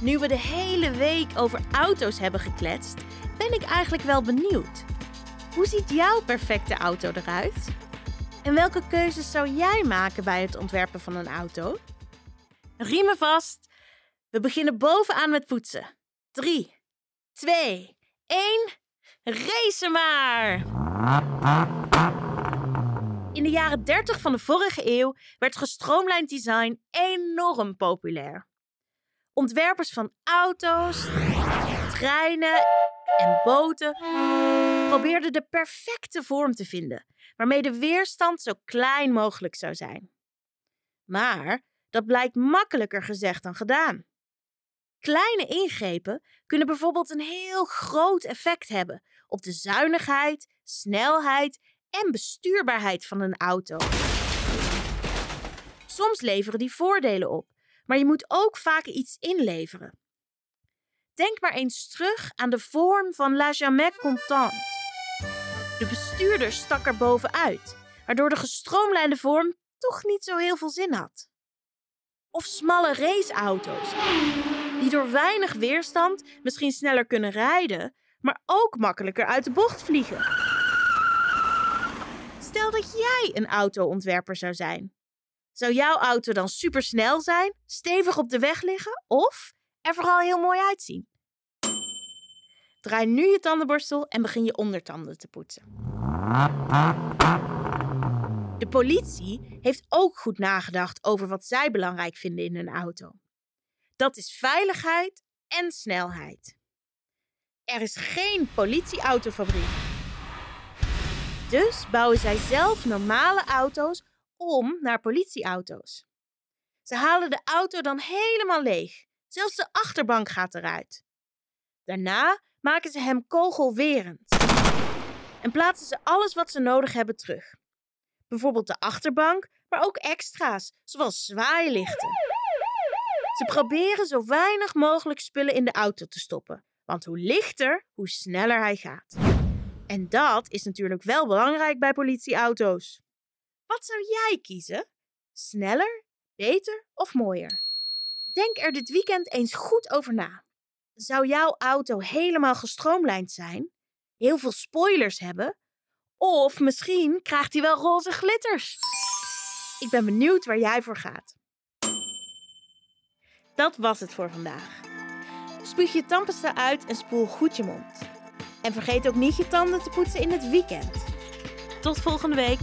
Nu we de hele week over auto's hebben gekletst, ben ik eigenlijk wel benieuwd. Hoe ziet jouw perfecte auto eruit? En welke keuzes zou jij maken bij het ontwerpen van een auto? Riemen vast. We beginnen bovenaan met poetsen. 3, 2, 1. Racen maar! In de jaren 30 van de vorige eeuw werd gestroomlijnd design enorm populair. Ontwerpers van auto's, treinen en boten probeerden de perfecte vorm te vinden, waarmee de weerstand zo klein mogelijk zou zijn. Maar dat blijkt makkelijker gezegd dan gedaan. Kleine ingrepen kunnen bijvoorbeeld een heel groot effect hebben op de zuinigheid, snelheid en bestuurbaarheid van een auto. Soms leveren die voordelen op, maar je moet ook vaak iets inleveren. Denk maar eens terug aan de vorm van La Jamais Contente. De bestuurder stak er bovenuit, waardoor de gestroomlijnde vorm toch niet zo heel veel zin had. Of smalle raceauto's, die door weinig weerstand misschien sneller kunnen rijden, maar ook makkelijker uit de bocht vliegen. Stel dat jij een autoontwerper zou zijn. Zou jouw auto dan supersnel zijn, stevig op de weg liggen of er vooral heel mooi uitzien? Draai nu je tandenborstel en begin je ondertanden te poetsen. De politie heeft ook goed nagedacht over wat zij belangrijk vinden in een auto. Dat is veiligheid en snelheid. Er is geen politieautofabriek. Dus bouwen zij zelf normale auto's om naar politieauto's. Ze halen de auto dan helemaal leeg. Zelfs de achterbank gaat eruit. Daarna maken ze hem kogelwerend en plaatsen ze alles wat ze nodig hebben terug. Bijvoorbeeld de achterbank, maar ook extra's, zoals zwaailichten. Ze proberen zo weinig mogelijk spullen in de auto te stoppen, want hoe lichter, hoe sneller hij gaat. En dat is natuurlijk wel belangrijk bij politieauto's. Wat zou jij kiezen? Sneller, beter of mooier? Denk er dit weekend eens goed over na. Zou jouw auto helemaal gestroomlijnd zijn? Heel veel spoilers hebben? Of misschien krijgt hij wel roze glitters? Ik ben benieuwd waar jij voor gaat. Dat was het voor vandaag. Spuug je tandpasta uit en spoel goed je mond. En vergeet ook niet je tanden te poetsen in het weekend. Tot volgende week.